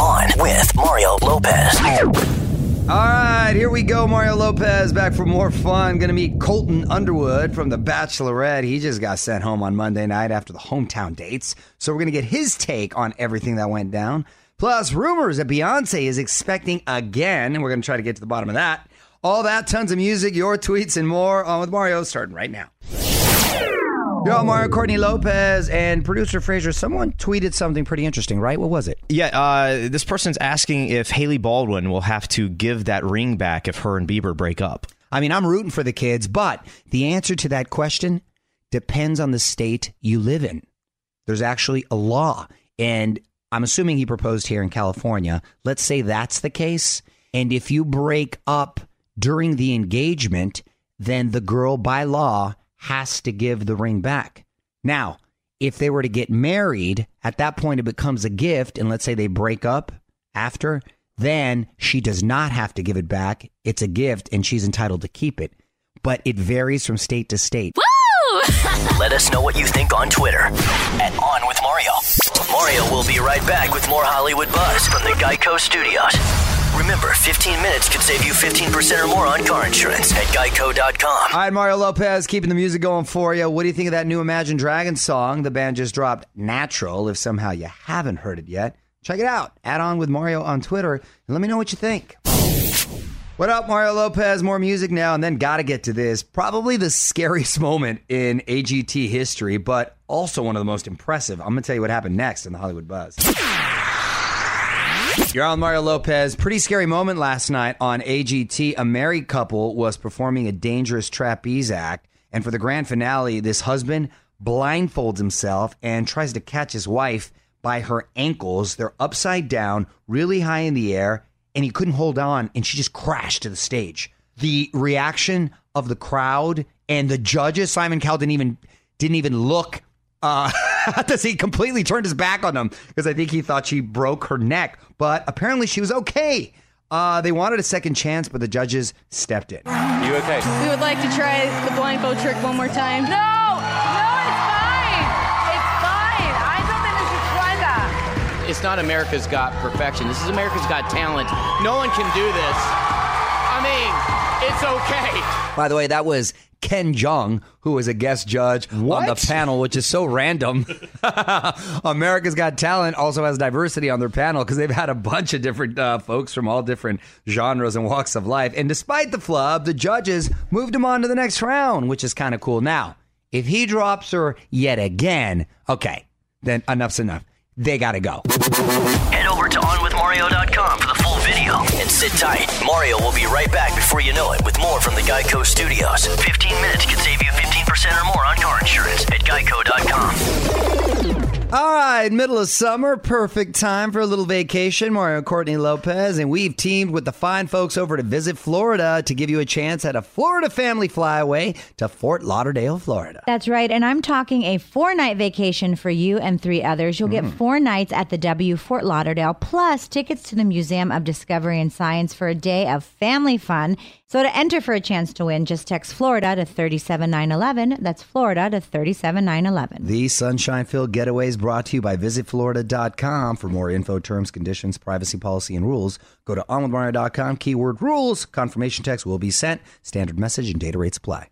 On with Mario Lopez. All right, here we go. Mario Lopez back for more fun. Going to meet Colton Underwood from The Bachelorette. He just got sent home on Monday night after the hometown dates. So we're going to get his take on everything that went down. Plus, rumors that Beyonce is expecting again. And we're going to try to get to the bottom of that. All that, tons of music, your tweets, and more on with Mario starting right now. Yo, Mario Courtney Lopez and producer Fraser. Someone tweeted something pretty interesting, right? What was it? Yeah, uh, this person's asking if Hailey Baldwin will have to give that ring back if her and Bieber break up. I mean, I'm rooting for the kids, but the answer to that question depends on the state you live in. There's actually a law, and I'm assuming he proposed here in California. Let's say that's the case. And if you break up during the engagement, then the girl by law has to give the ring back. Now, if they were to get married, at that point it becomes a gift, and let's say they break up after, then she does not have to give it back. It's a gift, and she's entitled to keep it. But it varies from state to state. Let us know what you think on Twitter at On With Mario. Mario will be right back with more Hollywood buzz from the Geico Studios. Remember, 15 minutes could save you 15% or more on car insurance at geico.com. All right, Mario Lopez, keeping the music going for you. What do you think of that new Imagine Dragons song? The band just dropped Natural. If somehow you haven't heard it yet, check it out. Add on with Mario on Twitter and let me know what you think. What up, Mario Lopez? More music now, and then gotta get to this. Probably the scariest moment in AGT history, but also one of the most impressive. I'm gonna tell you what happened next in the Hollywood Buzz. You're on Mario Lopez. Pretty scary moment last night on AGT. A married couple was performing a dangerous trapeze act, and for the grand finale, this husband blindfolds himself and tries to catch his wife by her ankles. They're upside down, really high in the air, and he couldn't hold on, and she just crashed to the stage. The reaction of the crowd and the judges, Simon Cowell didn't even didn't even look uh, does he completely turned his back on them because I think he thought she broke her neck, but apparently she was okay. Uh, they wanted a second chance, but the judges stepped in. You okay? We would like to try the blindfold trick one more time. No, no, it's fine. It's fine. I don't think we should try that. It's not America's Got Perfection. This is America's Got Talent. No one can do this. I mean, it's okay. By the way, that was Ken Jeong, who was a guest judge on the panel, which is so random. America's Got Talent also has diversity on their panel because they've had a bunch of different uh, folks from all different genres and walks of life. And despite the flub, the judges moved him on to the next round, which is kind of cool. Now, if he drops her yet again, okay, then enough's enough. They got to go. Head over to OnWithMario.com for the full video and sit tight. Mario will be right back before you know it with more from the Geico Studios. 15 minutes can save you 15% or more on car insurance at Geico.com. All right, middle of summer, perfect time for a little vacation. Mario and Courtney Lopez, and we've teamed with the fine folks over to visit Florida to give you a chance at a Florida family flyaway to Fort Lauderdale, Florida. That's right. And I'm talking a four night vacation for you and three others. You'll get mm. four nights at the W Fort Lauderdale, plus tickets to the Museum of Discovery and Science for a day of family fun. So to enter for a chance to win, just text Florida to 37911. That's Florida to 37911. The sunshine filled getaways brought to you by visitflorida.com. For more info, terms, conditions, privacy policy, and rules, go to onwithmario.com, keyword rules. Confirmation text will be sent. Standard message and data rates apply.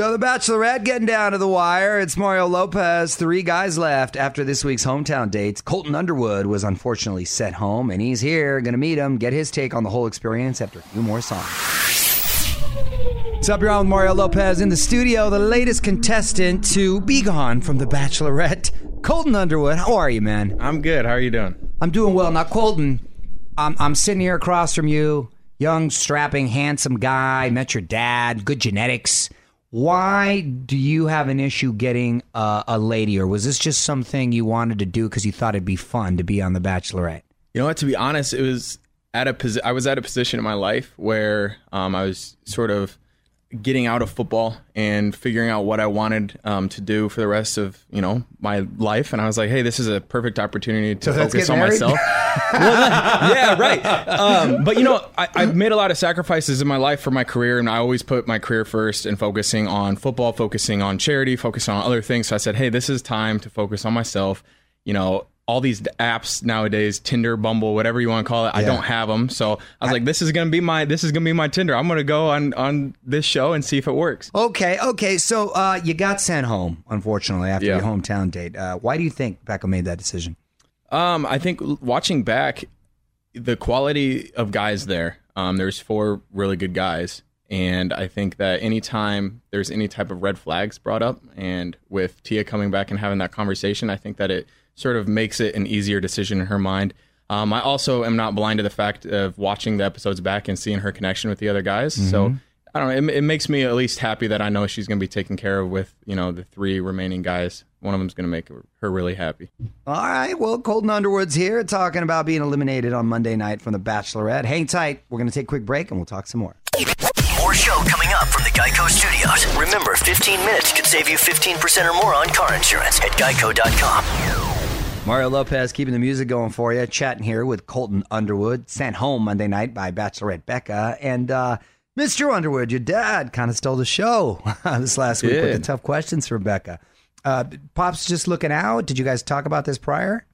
So the Bachelorette getting down to the wire. It's Mario Lopez. Three guys left after this week's hometown dates. Colton Underwood was unfortunately sent home, and he's here. Going to meet him, get his take on the whole experience after a few more songs. What's up, you're on with Mario Lopez in the studio. The latest contestant to be gone from the Bachelorette, Colton Underwood. How are you, man? I'm good. How are you doing? I'm doing well. Now, Colton, I'm, I'm sitting here across from you, young, strapping, handsome guy. Met your dad, good genetics. Why do you have an issue getting uh, a lady, or was this just something you wanted to do because you thought it'd be fun to be on The Bachelorette? You know what? To be honest, it was at a posi- I was at a position in my life where um, I was sort of getting out of football and figuring out what I wanted um, to do for the rest of you know my life, and I was like, hey, this is a perfect opportunity to So focus on married? myself. Well, yeah, right. Um, but you know, I, I've made a lot of sacrifices in my life for my career, and I always put my career first and focusing on football, focusing on charity, focusing on other things. So I said, hey, this is time to focus on myself. You know. All these apps nowadays, Tinder, Bumble, whatever you want to call it, I don't have them. So I was like, "This is gonna be my this is gonna be my Tinder. I'm gonna go on on this show and see if it works." Okay, okay. So uh, you got sent home, unfortunately, after Yeah. your hometown date. Uh, why do you think Becca made that decision? Um, I think watching back, the quality of guys there. Um, there's four really good guys, and I think that anytime there's any type of red flags brought up, and with Tia coming back and having that conversation, I think that it sort of makes it an easier decision in her mind. Um, I also am not blind to the fact of watching the episodes back and seeing her connection with the other guys. So I don't know. It, it makes me at least happy that I know she's going to be taken care of with you know the three remaining guys. One of them's going to make her, her really happy. All right, well, Colton Underwood's here talking about being eliminated on Monday night from The Bachelorette. Hang tight. We're going to take a quick break and we'll talk some more. More show coming up from the Geico Studios. Remember, 15 minutes could save you 15% or more on car insurance at Geico.com. Mario Lopez keeping the music going for you, chatting here with Colton Underwood, sent home Monday night by Bachelorette Becca. And uh, Mr. Underwood, your dad kind of stole the show this last week with the tough questions for Becca. Uh, Pop's just looking out. Did you guys talk about this prior?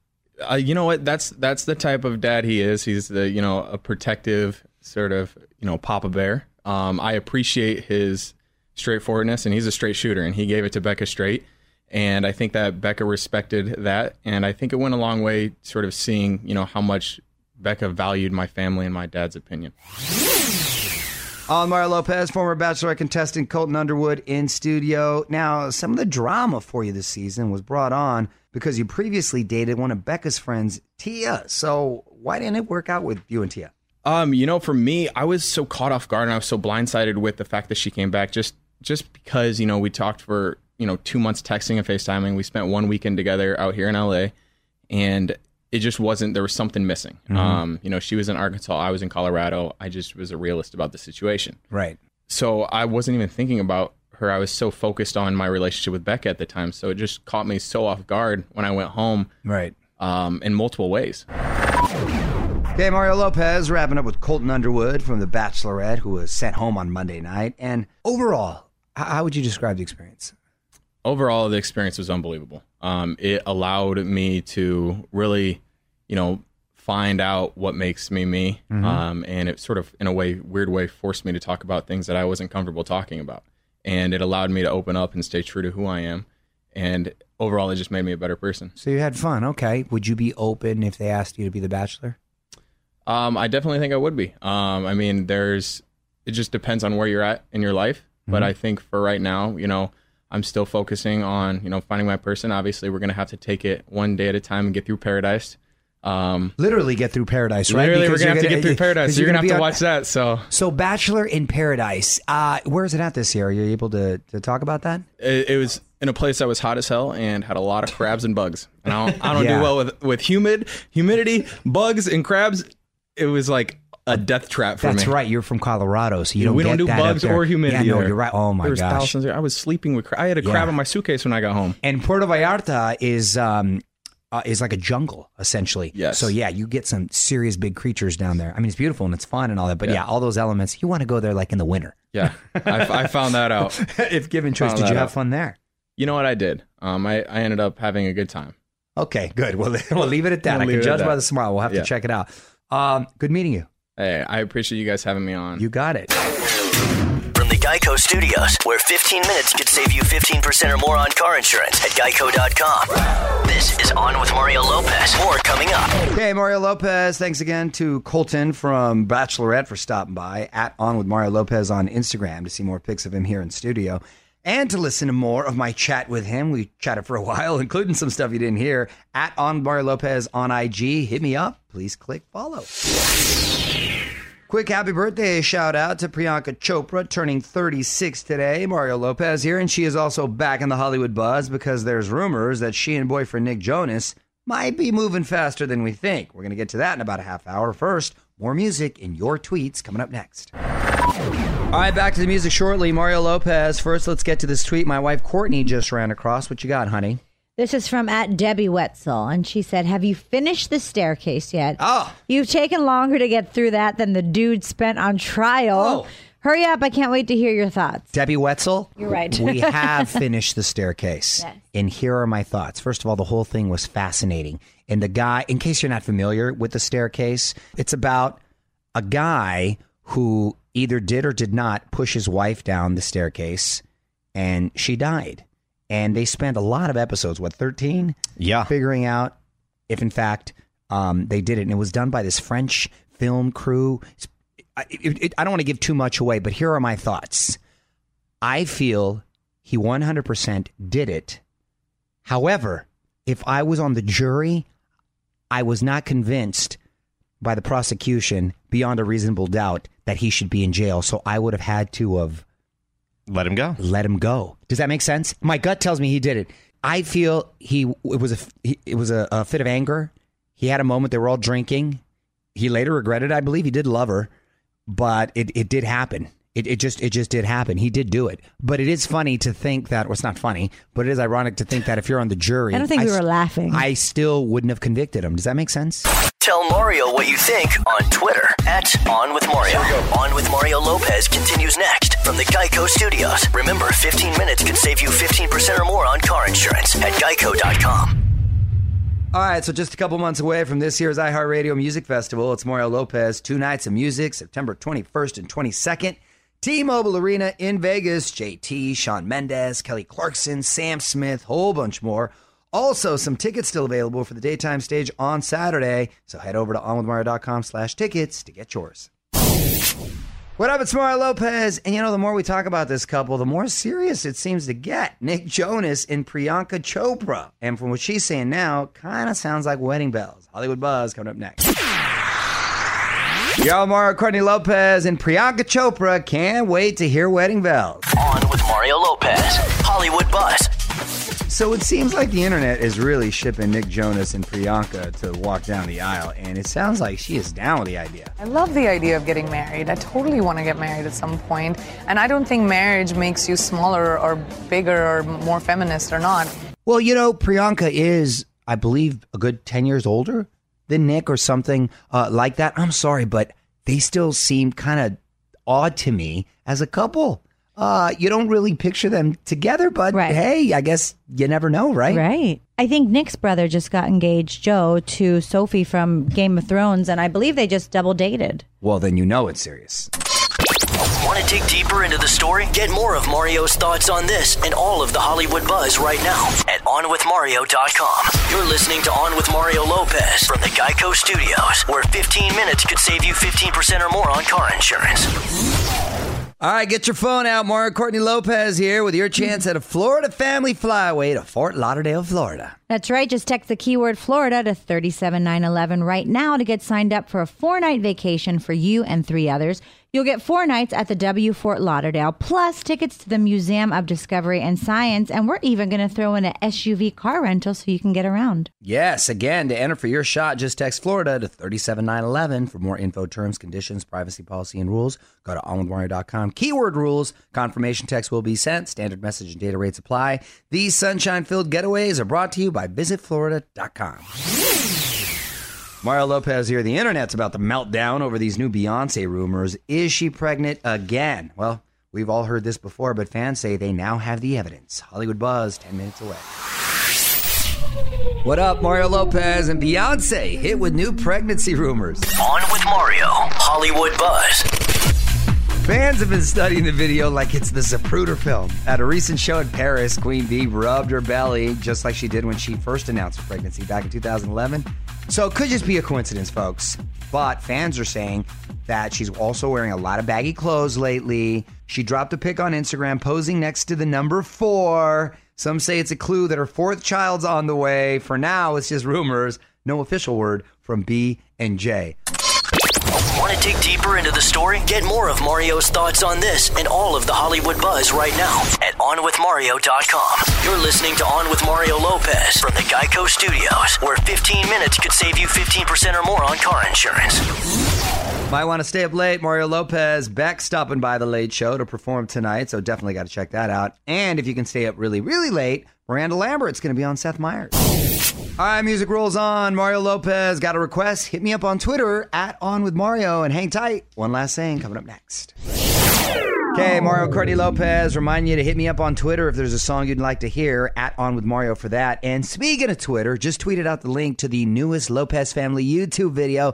uh, you know what? That's that's the type of dad he is. He's the you know a protective sort of you know Papa Bear. Um, I appreciate his straightforwardness, and he's a straight shooter, and he gave it to Becca straight. And I think that Becca respected that, and I think it went a long way, sort of seeing you know how much Becca valued my family and my dad's opinion. On Mario Lopez, former Bachelorette contestant Colton Underwood in studio. Now, some of the drama for you this season was brought on because you previously dated one of Becca's friends, Tia. So, why didn't it work out with you and Tia? Um, you know, for me, I was so caught off guard and I was so blindsided with the fact that she came back just just because, you know, we talked for, you know, two months texting and FaceTiming. We spent one weekend together out here in LA and it just wasn't there was something missing. Um, you know, she was in Arkansas, I was in Colorado. I just was a realist about the situation. Right. So I wasn't even thinking about her. I was so focused on my relationship with Becca at the time. So it just caught me so off guard when I went home Right. um, in multiple ways. Okay, Mario Lopez wrapping up with Colton Underwood from The Bachelorette, who was sent home on Monday night. And overall, how would you describe the experience? overall the experience was unbelievable um, it allowed me to really you know find out what makes me me um, and it sort of in a way weird way forced me to talk about things that i wasn't comfortable talking about and it allowed me to open up and stay true to who i am and overall it just made me a better person So, you had fun. Okay. Would you be open if they asked you to be the Bachelor? Um, i definitely think i would be um, i mean there's it just depends on where you're at in your life but i think for right now you know I'm still focusing on you know finding my person. Obviously, we're gonna have to take it one day at a time and get through paradise. Um, Literally get through paradise, right? literally, we're gonna have you're to get through because paradise. You're gonna have to on- watch that. So So, Bachelor in Paradise. Uh, where is it at this year? Are you able to, to talk about that? it, it was in a place that was hot as hell and had a lot of crabs and bugs. And I don't, I don't Yeah. do well with with humid, humidity, bugs, and crabs. It was like a death trap for me. That's me. right. You're from Colorado, so you don't we don't do bugs or humidity. Yeah, no, there. you're right. Oh my there was gosh. thousands of- I was sleeping with. Cra- I had a Yeah. crab in my suitcase when I got home. And Puerto Vallarta is um, uh, is like a jungle essentially. Yes. So yeah, you get some serious big creatures down there. I mean, it's beautiful and it's fun and all that, but yeah, Yeah. all those elements. You want to go there like in the winter. Yeah, I, I found that out. if given choice, did you have out. fun there? You know what I did? Um, I, I ended up having a good time. Okay, good. We'll, we'll leave it at that. We'll I can judge by the smile. We'll have to check it out. Um, good meeting you. Hey, I appreciate you guys having me on. You got it. From the Geico Studios, where 15 minutes could save you 15% or more on car insurance at geico.com. This is On with Mario Lopez. More coming up. Okay, Mario Lopez. Thanks again to Colton from Bachelorette for stopping by. At On with Mario Lopez on Instagram to see more pics of him here in studio. And to listen to more of my chat with him. We chatted for a while, including some stuff you didn't hear. At On Mario Lopez on IG. Hit me up. Please click follow. Quick happy birthday shout out to Priyanka Chopra, turning 36 today. Mario Lopez here, and she is also back in the Hollywood buzz because there's rumors that she and boyfriend Nick Jonas might be moving faster than we think. We're going to get to that in about a half hour. First, more music in your tweets coming up next. All right, back to the music shortly. Mario Lopez. First, let's get to this tweet my wife Courtney just ran across. What you got, honey? This is from at Debbie Wetzel, and she said, "Have you finished the staircase yet? Oh. you've taken longer to get through that than the dude spent on trial. Oh. Hurry up! I can't wait to hear your thoughts." Debbie Wetzel. You're right. we have finished the staircase. Yes. And here are my thoughts. First of all, the whole thing was fascinating. And the guy, in case you're not familiar with the staircase, it's about a guy who either did or did not push his wife down the staircase and she died. And they spent a lot of episodes, what, 13? Yeah. Figuring out if, in fact, um, they did it. And it was done by this French film crew. I, it, it, I don't want to give too much away, but here are my thoughts. I feel he 100% did it. However, if I was on the jury, I was not convinced by the prosecution beyond a reasonable doubt that he should be in jail. So I would have had to have Let him go. let him go. Does that make sense? My gut tells me he did it. I feel he it was a he- it was a, a fit of anger. He had a moment. They were all drinking. He later regretted. I believe he did love her, but it, it did happen. It, it just it just did happen. He did do it. But it is funny to think that. Well, it's not funny, but it is ironic to think that if you're on the jury, I don't think we s- were laughing. I still wouldn't have convicted him. Does that make sense? Tell Mario what you think on Twitter at On With Mario. On With Mario Lopez continues next from the Geico Studios. Remember, 15 minutes can save you 15% or more on car insurance at geico.com. All right, so just a couple months away from this year's iHeartRadio Music Festival, it's Mario Lopez, two nights of music, September 21st and 22nd. T-Mobile Arena in Vegas, JT, Shawn Mendes, Kelly Clarkson, Sam Smith, whole bunch more. Also, some tickets still available for the daytime stage on Saturday. So head over to onwithmario.com slash tickets to get yours. What up, it's Mario Lopez. And you know, the more we talk about this couple, the more serious it seems to get. Nick Jonas and Priyanka Chopra. And from what she's saying now, kind of sounds like wedding bells. Hollywood Buzz coming up next. Yo, Mario Courtney Lopez and Priyanka Chopra can't wait to hear wedding bells. On with Mario Lopez. Hollywood Buzz. So it seems like the internet is really shipping Nick Jonas and Priyanka to walk down the aisle, and it sounds like she is down with the idea. I love the idea of getting married. I totally want to get married at some. And I don't think marriage makes you smaller or bigger or more feminist or not. Well, you know, Priyanka is, I believe, a good 10 years older than Nick or something uh, like that. I'm sorry, but they still seem kind of odd to me as a couple. Uh, you don't really picture them together, but Right. hey, I guess you never know, right? Right. I think Nick's brother just got engaged, Joe, to Sophie from Game of Thrones, and I believe they just double dated. Well, then you know it's serious. Want to dig deeper into the story? Get more of Mario's thoughts on this and all of the Hollywood buzz right now at OnWithMario.com. You're listening to On with Mario Lopez from the Geico Studios, where 15 minutes could save you 15% or more on car insurance. All right, get your phone out. Mario Courtney Lopez here with your chance at a Florida family flyaway to Fort Lauderdale, Florida. That's right. Just text the keyword Florida to 37911 right now to get signed up for a four night vacation for you and three others. You'll get four nights at the W Fort Lauderdale, plus tickets to the Museum of Discovery and Science. And we're even going to throw in an SUV car rental so you can get around. Yes, again, to enter for your shot, just text Florida to 37911. For more info, terms, conditions, privacy policy, and rules, go to onwithmario.com. Keyword rules. Confirmation text will be sent. Standard message and data rates apply. These sunshine filled getaways are brought to you by visitflorida.com. Mario Lopez here. The internet's about to melt down over these new Beyonce rumors. Is she pregnant again? Well, we've all heard this before, but fans say they now have the evidence. Hollywood Buzz, 10 minutes away. What up, Mario Lopez and Beyonce hit with new pregnancy rumors. On with Mario, Hollywood Buzz. Fans have been studying the video like it's the Zapruder film. At a recent show in Paris, Queen Bey rubbed her belly just like she did when she first announced her pregnancy back in 2011. So it could just be a coincidence, folks. But fans are saying that she's also wearing a lot of baggy clothes lately. She dropped a pic on Instagram posing next to the number four. Some say it's a clue that her fourth child's on the way. For now, it's just rumors. No official word from B and J. Dig deeper into the story? Get more of Mario's thoughts on this and all of the Hollywood buzz right now at OnWithMario.com. You're listening to On with Mario Lopez from the Geico Studios, where 15 minutes could save you 15% or more on car insurance. Might want to stay up late. Mario Lopez back stopping by the late show to perform tonight, so definitely got to check that out. And if you can stay up really, really late, Miranda Lambert's going to be on Seth Meyers. All right, music rolls on. Mario Lopez got a request. Hit me up on Twitter at On With Mario and hang tight. One last thing coming up next. Okay, Mario Courtney Lopez, remind you to hit me up on Twitter if there's a song you'd like to hear at On With Mario for that. And speaking of Twitter, just tweeted out the link to the newest Lopez family YouTube video.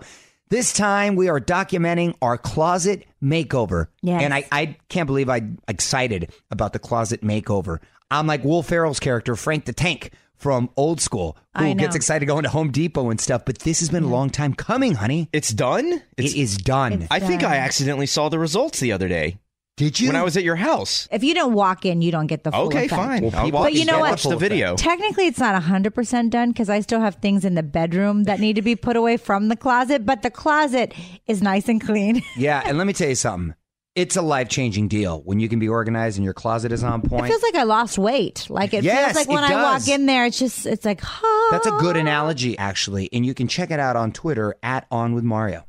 This time we are documenting our closet makeover. Yes. And I, I can't believe I'm excited about the closet makeover. I'm like Will Ferrell's character, Frank the Tank from Old School, who gets excited going to Home Depot and stuff. But this has been a long time coming, honey. It's done? it is done. I think I accidentally saw the results the other day. Did you? When I was at your house. If you don't walk in, you don't get the full Okay, effect. fine. Well, I'll people- watch, But you know I'll what? watch the video. Technically, it's not 100% done because I still have things in the bedroom that need to be put away from the closet, but the closet is nice and clean. Yeah, and let me tell you something. It's a life changing deal when you can be organized and your closet is on point. It feels like I lost weight. Like it Yes, feels like when I walk in there, it's just, it's like, ah. That's a good analogy, actually. And you can check it out on Twitter at On With Mario.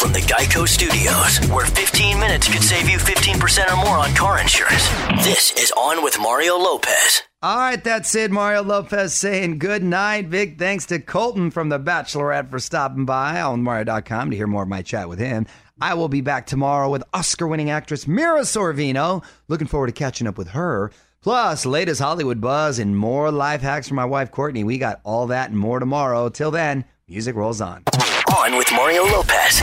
From the Geico Studios, where 15 minutes could save you 15% or more on car insurance. This is On with Mario Lopez. All right, that's it. Mario Lopez saying good night. Big thanks to Colton from The Bachelorette for stopping by on Mario.com to hear more of my chat with him. I will be back tomorrow with Oscar winning actress Mira Sorvino. Looking forward to catching up with her. Plus, latest Hollywood buzz and more life hacks from my wife Courtney. We got all that and more tomorrow. Till then, music rolls on. On with Mario Lopez.